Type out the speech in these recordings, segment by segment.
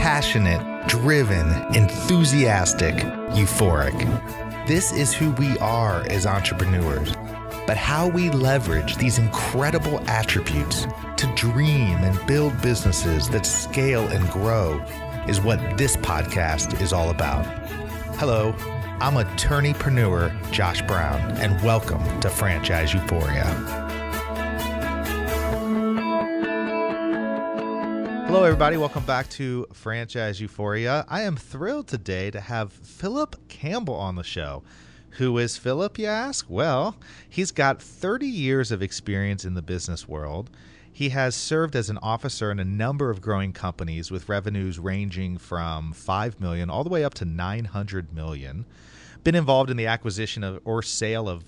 Passionate, driven, enthusiastic, euphoric. This is who we are as entrepreneurs. But how we leverage these incredible attributes to dream and build businesses that scale and grow is what this podcast is all about. Hello, I'm attorneypreneur Josh Brown, and welcome to Franchise Euphoria. Hello, everybody. Welcome back to Franchise Euphoria. I am thrilled today to have Philip Campbell on the show. Who is Philip, you ask? Well, he's got 30 years of experience in the business world. He has served as an officer in a number of growing companies with revenues ranging from 5 million all the way up to 900 million. Been involved in the acquisition of or sale of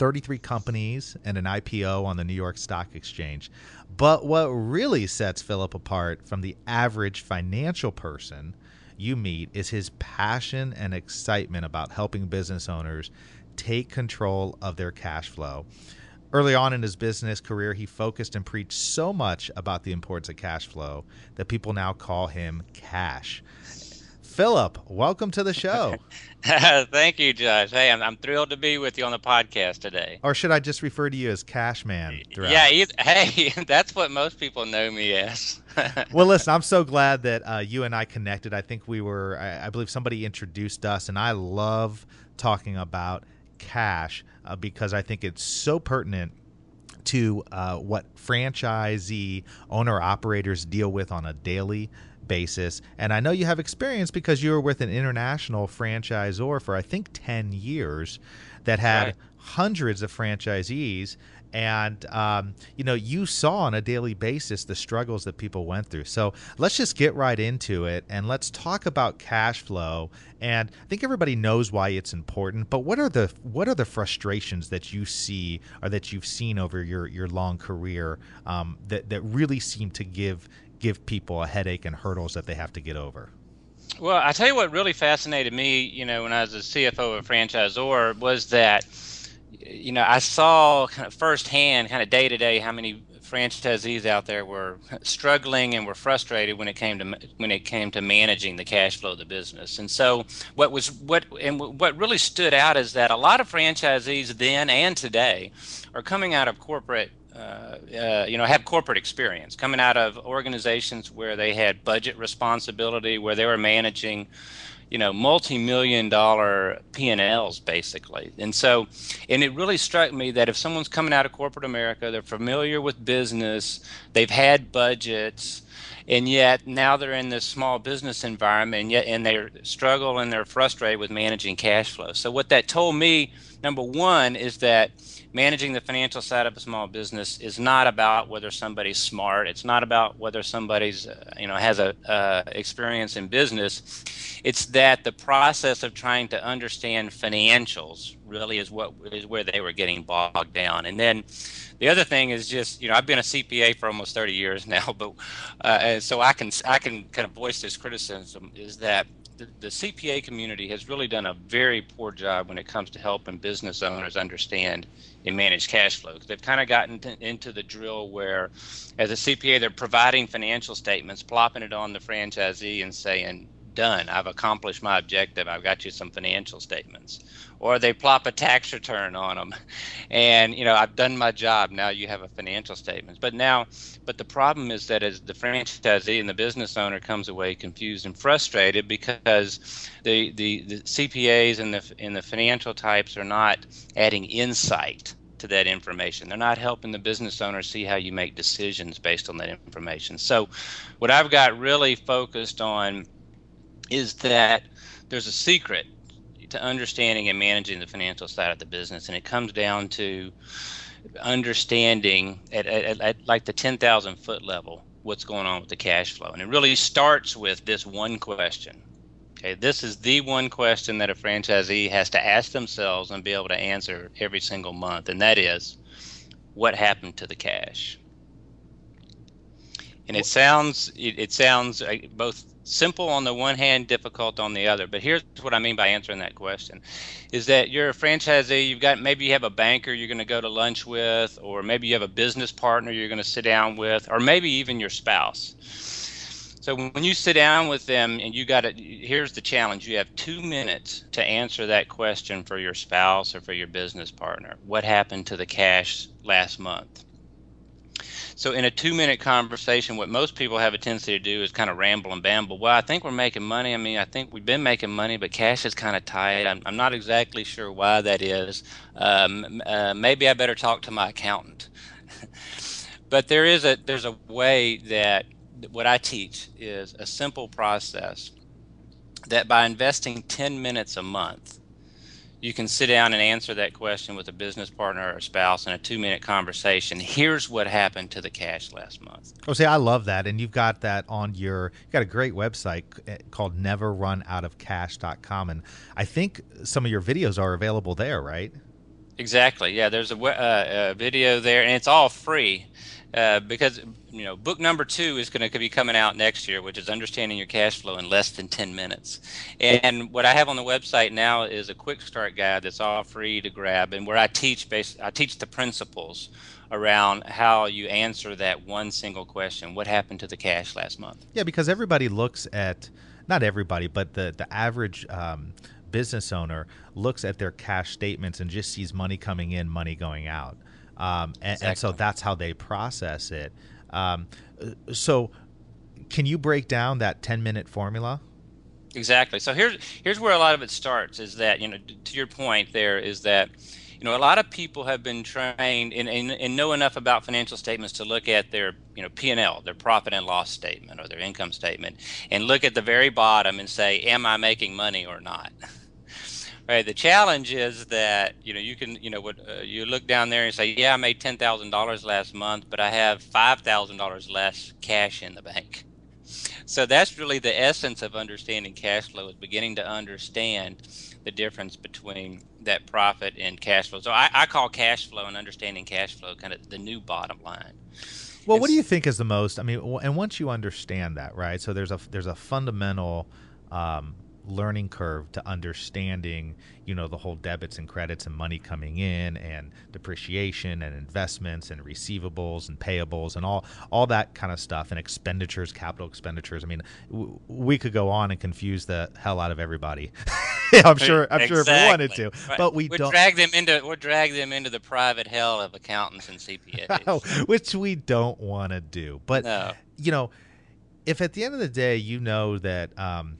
33 companies and an IPO on the New York Stock Exchange. But what really sets Philip apart from the average financial person you meet is his passion and excitement about helping business owners take control of their cash flow. Early on in his business career, he focused and preached so much about the importance of cash flow that people now call him Cash. Philip, welcome to the show. Thank you, Josh. Hey, I'm, I'm thrilled to be with you on the podcast today. Or should I just refer to you as Cash Man? Throughout? Yeah, hey, that's what most people know me as. well, listen, I'm so glad that uh, you and I connected. I think we were, I, I, believe somebody introduced us, and I love talking about cash uh, because I think it's so pertinent to uh, what franchisee owner operators deal with on a daily basis. And I know you have experience because you were with an international franchisor for I think 10 years that had right. hundreds of franchisees and um, you know you saw on a daily basis the struggles that people went through so let's just get right into it and let's talk about cash flow and i think everybody knows why it's important but what are the what are the frustrations that you see or that you've seen over your your long career um, that that really seem to give give people a headache and hurdles that they have to get over? Well, I tell you what really fascinated me, you know, when I was a CFO of a franchisor was that, you know, I saw kind of firsthand, kind of day to day, how many franchisees out there were struggling and were frustrated when it came to when it came to managing the cash flow of the business. And so, what was what and what really stood out is that a lot of franchisees then and today are coming out of corporate uh, uh, you know, have corporate experience coming out of organizations where they had budget responsibility, where they were managing, you know, multi-million dollar P&Ls basically. And so, and it really struck me that if someone's coming out of corporate America, they're familiar with business, they've had budgets, and yet now they're in this small business environment and yet and they struggle and they're frustrated with managing cash flow. So what that told me, number one, is that managing the financial side of a small business is not about whether somebody's smart. It's not about whether somebody's uh, you know has a uh, experience in business. It's that the process of trying to understand financials really is what is where they were getting bogged down. And then the other thing is just you know I've been a CPA for almost 30 years now, but uh, so I can I can kind of voice this criticism is that the, the CPA community has really done a very poor job when it comes to helping business owners understand and manage cash flow. They've kind of gotten to, into the drill where, as a CPA, they're providing financial statements, plopping it on the franchisee, and saying, "Done. I've accomplished my objective. I've got you some financial statements." or they plop a tax return on them and you know i've done my job now you have a financial statement but now but the problem is that as the franchisee and the business owner comes away confused and frustrated because the the, the cpas and the and the financial types are not adding insight to that information. They're not helping the business owner see how you make decisions based on that information. So, what I've got really focused on is that there's a secret to understanding and managing the financial side of the business, and it comes down to understanding at, at, at like the 10,000 foot level what's going on with the cash flow. And it really starts with this one question. Okay, this is the one question that a franchisee has to ask themselves and be able to answer every single month, and that is, what happened to the cash? And it sounds it, it sounds uh, both simple on the one hand, difficult on the other. But here's what I mean by answering that question: is that you're a franchisee. You've got maybe you have a banker you're going to go to lunch with, or maybe you have a business partner you're going to sit down with, or maybe even your spouse. So when you sit down with them and you got it, here's the challenge: you have two minutes to answer that question for your spouse or for your business partner. What happened to the cash last month? So in a two minute conversation, what most people have a tendency to do is kind of ramble and bamble. Well, I think we're making money. I mean, I think we've been making money, but cash is kind of tight. I'm, I'm not exactly sure why that is. Um, uh, maybe I better talk to my accountant. but there is a there's a way that what I teach is a simple process that by investing 10 minutes a month you can sit down and answer that question with a business partner or spouse in a two minute conversation. Here's what happened to the cash last month. Oh, see, I love that. And you've got that on your, you've got a great website eh, called neverrunoutofcash.com. And I think some of your videos are available there, right? Exactly. Yeah, there's a, uh, a video there, and it's all free. Uh, because you know book number two is going to be coming out next year which is understanding your cash flow in less than 10 minutes and what i have on the website now is a quick start guide that's all free to grab and where i teach base i teach the principles around how you answer that one single question what happened to the cash last month yeah because everybody looks at not everybody but the the average um, business owner looks at their cash statements and just sees money coming in money going out um, and, exactly. and, so that's how they process it. Um, so, can you break down that 10 minute formula? Exactly. So here's here's where a lot of it starts. Is that you know to your point there is that you know a lot of people have been trained and, and, and know enough about financial statements to look at their you know p&l their profit and loss statement or their income statement and look at the very bottom and say am i making money or not Right. The challenge is that you know you can you know what uh, you look down there and say, yeah, I made ten thousand dollars last month, but I have five thousand dollars less cash in the bank. So that's really the essence of understanding cash flow is beginning to understand the difference between that profit and cash flow. So I, I call cash flow and understanding cash flow kind of the new bottom line. Well, it's, what do you think is the most? I mean, and once you understand that, right? So there's a there's a fundamental um, learning curve to understanding you know the whole debits and credits and money coming in and depreciation and investments and receivables and payables and all all that kind of stuff and expenditures capital expenditures i mean w- we could go on and confuse the hell out of everybody i'm sure i'm exactly. sure if we wanted to but we we'll don't drag them into we'll drag them into the private hell of accountants and cpas which we don't want to do but no. you know if at the end of the day you know that um,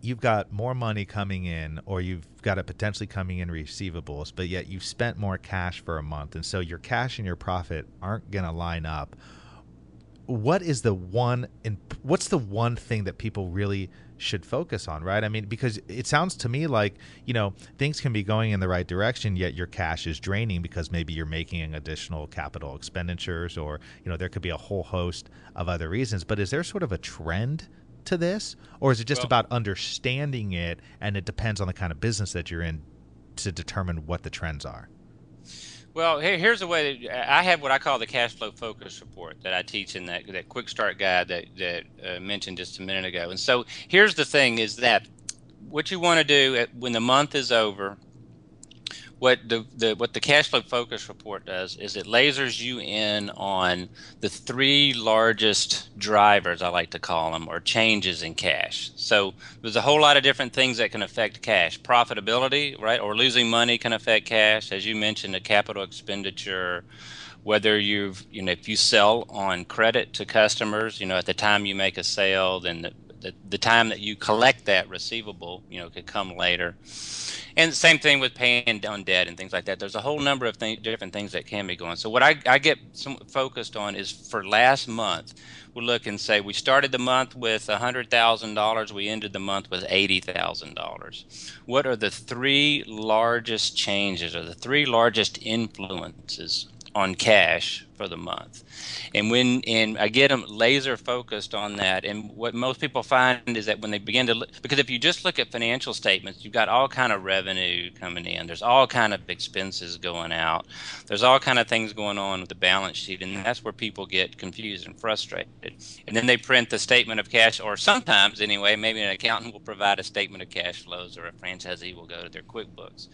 you've got more money coming in or you've got it potentially coming in receivables but yet you've spent more cash for a month and so your cash and your profit aren't going to line up. What is the one in what's the one thing that people really should focus on right? I mean because it sounds to me like you know things can be going in the right direction yet your cash is draining because maybe you're making additional capital expenditures or you know there could be a whole host of other reasons. But is there sort of a trend to this, or is it just well, about understanding it and it depends on the kind of business that you're in to determine what the trends are? Well, here, here's the way that I have what I call the cash flow focus report that I teach in that, that quick start guide that, that uh, mentioned just a minute ago. And so here's the thing is that what you want to do when the month is over what the, the what the cash flow focus report does is it lasers you in on the three largest drivers I like to call them or changes in cash. So there's a whole lot of different things that can affect cash. Profitability, right, or losing money can affect cash. As you mentioned, a capital expenditure, whether you've you know if you sell on credit to customers, you know at the time you make a sale, then the, the, the time that you collect that receivable, you know, could come later and same thing with paying down debt and things like that. There's a whole number of th- different things that can be going. So what I, I get some focused on is for last month, we look and say we started the month with $100,000, we ended the month with $80,000. What are the three largest changes or the three largest influences on cash for the month. And when and I get them laser focused on that. And what most people find is that when they begin to look, because if you just look at financial statements, you've got all kind of revenue coming in. There's all kind of expenses going out. There's all kind of things going on with the balance sheet, and that's where people get confused and frustrated. And then they print the statement of cash, or sometimes anyway, maybe an accountant will provide a statement of cash flows, or a franchisee will go to their QuickBooks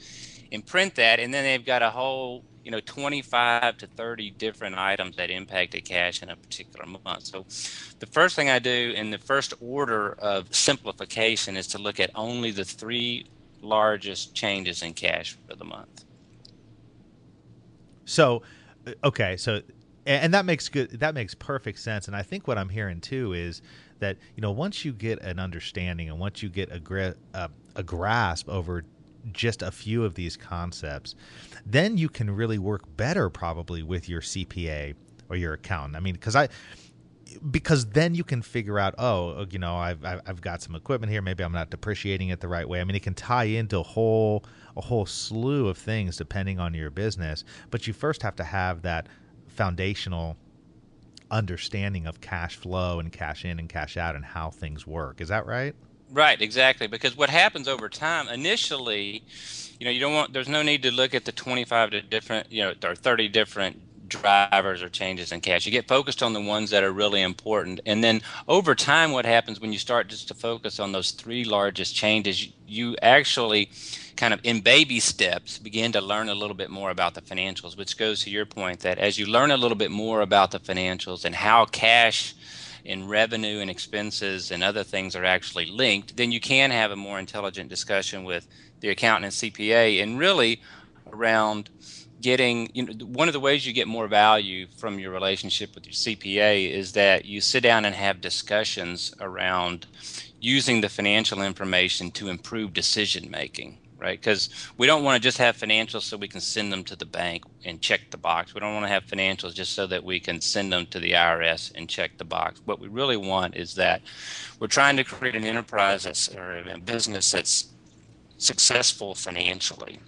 and print that, and then they've got a whole you know 25 to 30 different items that impacted cash in a particular month. So the first thing i do in the first order of simplification is to look at only the three largest changes in cash for the month. So uh, okay so and that makes good that makes perfect sense and i think what i'm hearing too is that you know once you get an understanding and once you get a, gra- uh, a grasp over just a few of these concepts, then you can really work better probably with your CPA or your accountant. I mean, because I because then you can figure out oh uh, you know I've, I've got some equipment here. Maybe i'm not depreciating it the right way. I mean it can tie into a whole a whole slew of things depending on your business but you first have to have that foundational understanding of cash flow and cash in and cash out and how things work. Is that right Right, exactly. Because what happens over time, initially, you know, you don't want. There's no need to look at the 25 to different, you know, or 30 different drivers or changes in cash. You get focused on the ones that are really important, and then over time, what happens when you start just to focus on those three largest changes, you actually kind of in baby steps begin to learn a little bit more about the financials which goes to your point that as you learn a little bit more about the financials and how cash and revenue and expenses and other things are actually linked, then you can have a more intelligent discussion with the accountant and CPA and really around getting you know one of the ways you get more value from your relationship with your CPA is that you sit down and have discussions around using the financial information to improve decision making right? Because we don't want to just have financials so we can send them to the bank and check the box. We don't want to have financials just so that we can send them to the IRS and check the box. What we really want is that we're trying to create an enterprise that's, or a business that's successful financially.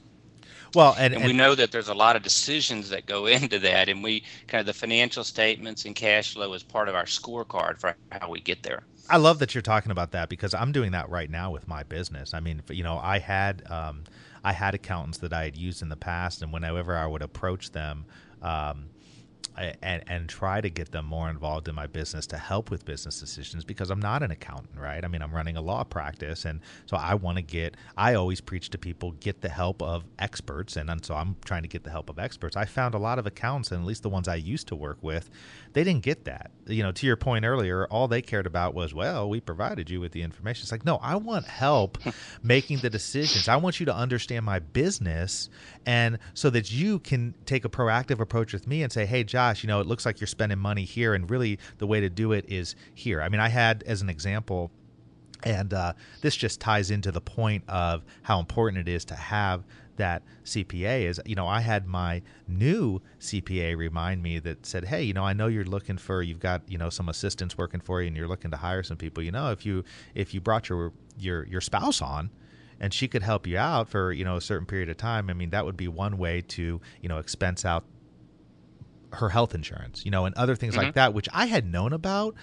Well, and, and, we know that there's a lot of decisions that go into that, and we kind of the financial statements and cash flow is part of our scorecard for how we get there. I love that you're talking about that because I'm doing that right now with my business. I mean, you know, I had um, I had accountants that I had used in the past, and whenever I would approach them, um, and and try to get them more involved in my business to help with business decisions because I'm not an accountant, right? I mean, I'm running a law practice, and so I want to get. I always preach to people get the help of experts, and, and so I'm trying to get the help of experts. I found a lot of accountants, and at least the ones I used to work with, they didn't get that. You know, to your point earlier, all they cared about was, well, we provided you with the information. It's like, no, I want help making the decisions. I want you to understand my business, and so that you can take a proactive approach with me and say, hey, Josh you know, it looks like you're spending money here, and really the way to do it is here. I mean, I had as an example, and uh, this just ties into the point of how important it is to have that CPA is, you know, I had my new CPA remind me that said, "Hey, you know, I know you're looking for, you've got, you know, some assistants working for you, and you're looking to hire some people. You know, if you if you brought your your your spouse on, and she could help you out for you know a certain period of time. I mean, that would be one way to you know expense out her health insurance, you know, and other things mm-hmm. like that, which I had known about.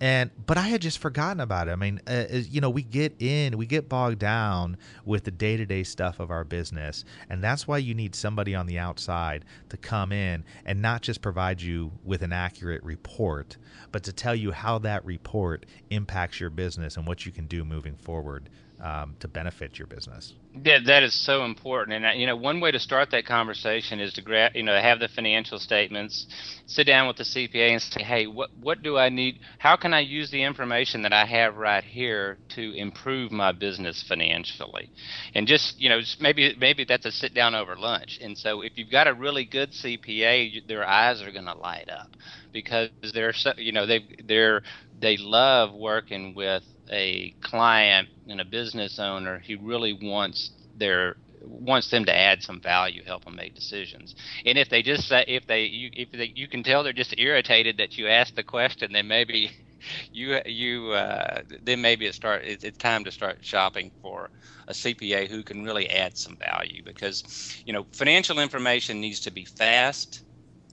And but I had just forgotten about it. I mean, uh, you know, we get in, we get bogged down with the day to day stuff of our business, and that's why you need somebody on the outside to come in and not just provide you with an accurate report, but to tell you how that report impacts your business and what you can do moving forward um, to benefit your business. Yeah, that is so important. And uh, you know, one way to start that conversation is to grab, you know have the financial statements, sit down with the CPA and say, hey, what what do I need? How can I use the information that I have right here to improve my business financially? And just you know, just maybe maybe that's a sit down over lunch. And so if you've got a really good CPA, their eyes are going to light up because they're so you know they they're they love working with a client and a business owner who really wants their wants them to add some value, help them make decisions. And if they just say, if they, you, if they, you can tell they're just irritated that you asked the question, then maybe you, you, uh, then maybe it start, it's, it's time to start shopping for a CPA who can really add some value because, you know, financial information needs to be fast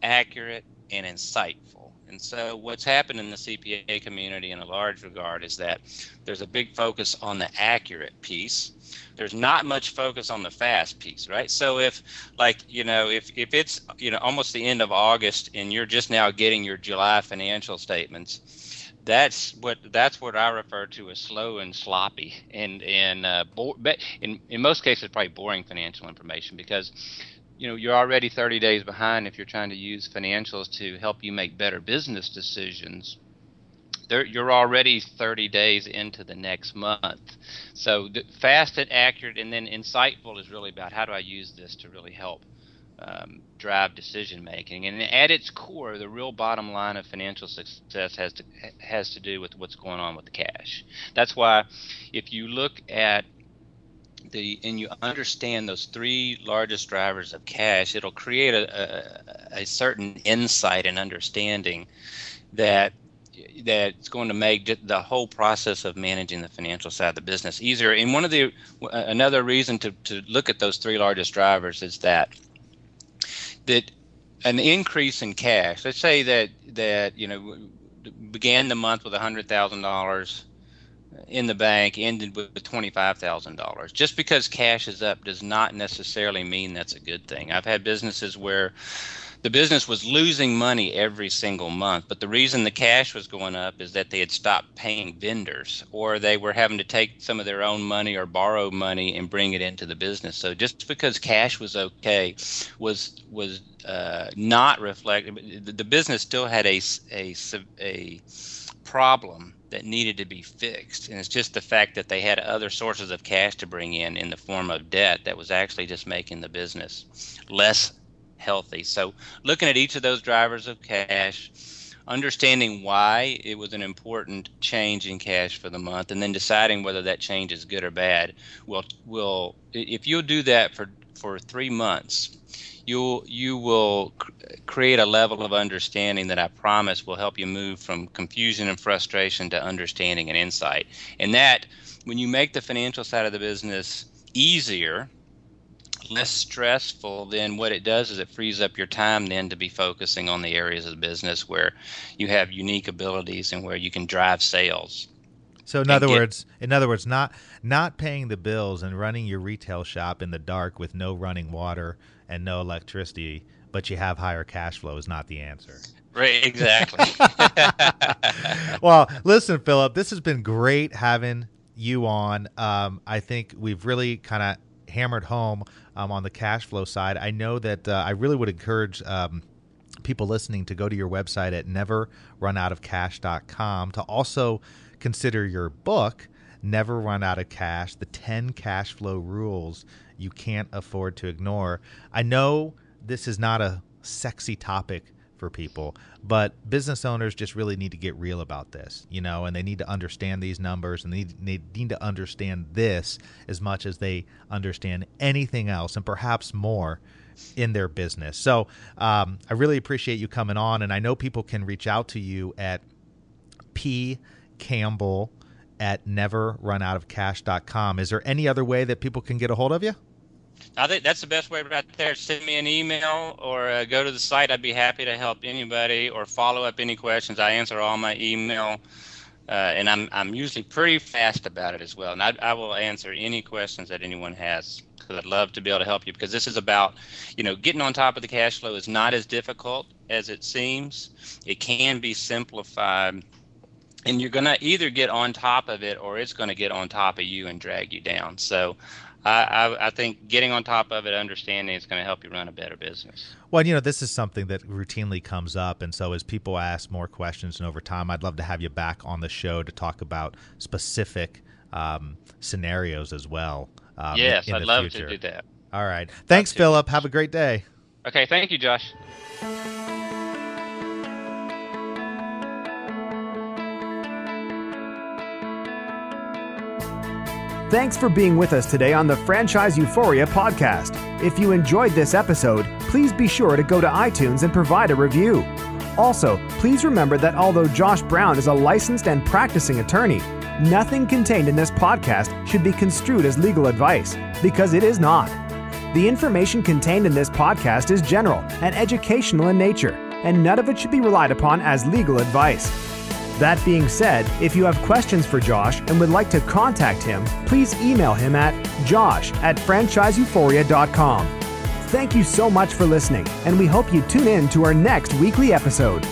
accurate, and insightful. And so, what's happened in the CPA community in a large regard is that there's a big focus on the accurate piece. There's not much focus on the fast piece, right? So, if, like, you know, if, if it's, you know, almost the end of August and you're just now getting your July financial statements, that's what that's what I refer to as slow and sloppy, and and uh, bo- in in most cases probably boring financial information because you know you're already 30 days behind if you're trying to use financials to help you make better business decisions. You're already 30 days into the next month. So fast and accurate and then insightful is really about how do i use this to really help um, drive decision making. And at its core the real bottom line of financial success has to has to do with what's going on with the cash. That's why if you look at the and you understand those three largest drivers of cash, it'll create a, a, a certain insight and understanding that that's going to make the whole process of managing the financial side of the business easier. And one of the another reason to, to look at those three largest drivers is that that an increase in cash. Let's say that that you know began the month with hundred thousand dollars in the bank ended with $25,000. Just because cash is up does not necessarily mean that's a good thing. I've had businesses where the business was losing money every single month, but the reason the cash was going up is that they had stopped paying vendors or they were having to take some of their own money or borrow money and bring it into the business. So just because cash was okay was was uh, not reflected. The, business still had a, a, a problem that needed to be fixed. And it's just the fact that they had other sources of cash to bring in in the form of debt that was actually just making the business less healthy. So, looking at each of those drivers of cash, understanding why it was an important change in cash for the month, and then deciding whether that change is good or bad. Will will if you'll do that for for three months, you you will cr- create a level of understanding that I promise will help you move from confusion and frustration to understanding and insight. And that when you make the financial side of the business easier, less stressful, then what it does is it frees up your time then to be focusing on the areas of the business where you have unique abilities and where you can drive sales. So in other get, words, in other words, not not paying the bills and running your retail shop in the dark with no running water and no electricity, but you have higher cash flow is not the answer. Right, exactly. well, listen, Philip, this has been great having you on. Um, I think we've really kind of hammered home um, on the cash flow side. I know that uh, I really would encourage um, people listening to go to your website at neverrunoutofcash.com to also consider your book, Never Run Out of Cash The 10 Cash Flow Rules You Can't Afford to Ignore. I know this is not a sexy topic for people, but business owners just really need to get real about this, you know, and they need to understand these numbers and they need, they need to understand this as much as they understand anything else and perhaps more in their business. So um, I really appreciate you coming on, and I know people can reach out to you at P Campbell at neverrunoutofcash.com. Is there any other way that people can get a hold of you? I think that's the best way right there. Send me an email or uh, go to the site. I'd be happy to help anybody or follow up any questions. I answer all my email, uh, and I'm I'm usually pretty fast about it as well. And I, I will answer any questions that anyone has because I'd love to be able to help you because this is about, you know, getting on top of the cash flow is not as difficult as it seems. It can be simplified and you're going to either get on top of it or it's going to get on top of you and drag you down. So I, I, I, think getting on top of it, understanding is going to help you run a better business. Well, you know, this is something that routinely comes up. And so as people ask more questions and over time, I'd love to have you back on the show to talk about specific um, scenarios as well. Um, yes, in, in I'd love future. to do that. All right. Thanks, Philip. Have a great day. Okay. Thank you, Josh. Thanks for being with us today on the Franchise Euphoria podcast. If you enjoyed this episode, please be sure to go to iTunes and provide a review. Also, please remember that although Josh Brown is a licensed and practicing attorney, nothing contained in this podcast should be construed as legal advice, because it is not. The information contained in this podcast is general and educational in nature, and none of it should be relied upon as legal advice. That being said, if you have questions for Josh and would like to contact him, please email him at josh at franchiseeuphoria.com. Thank you so much for listening, and we hope you tune in to our next weekly episode.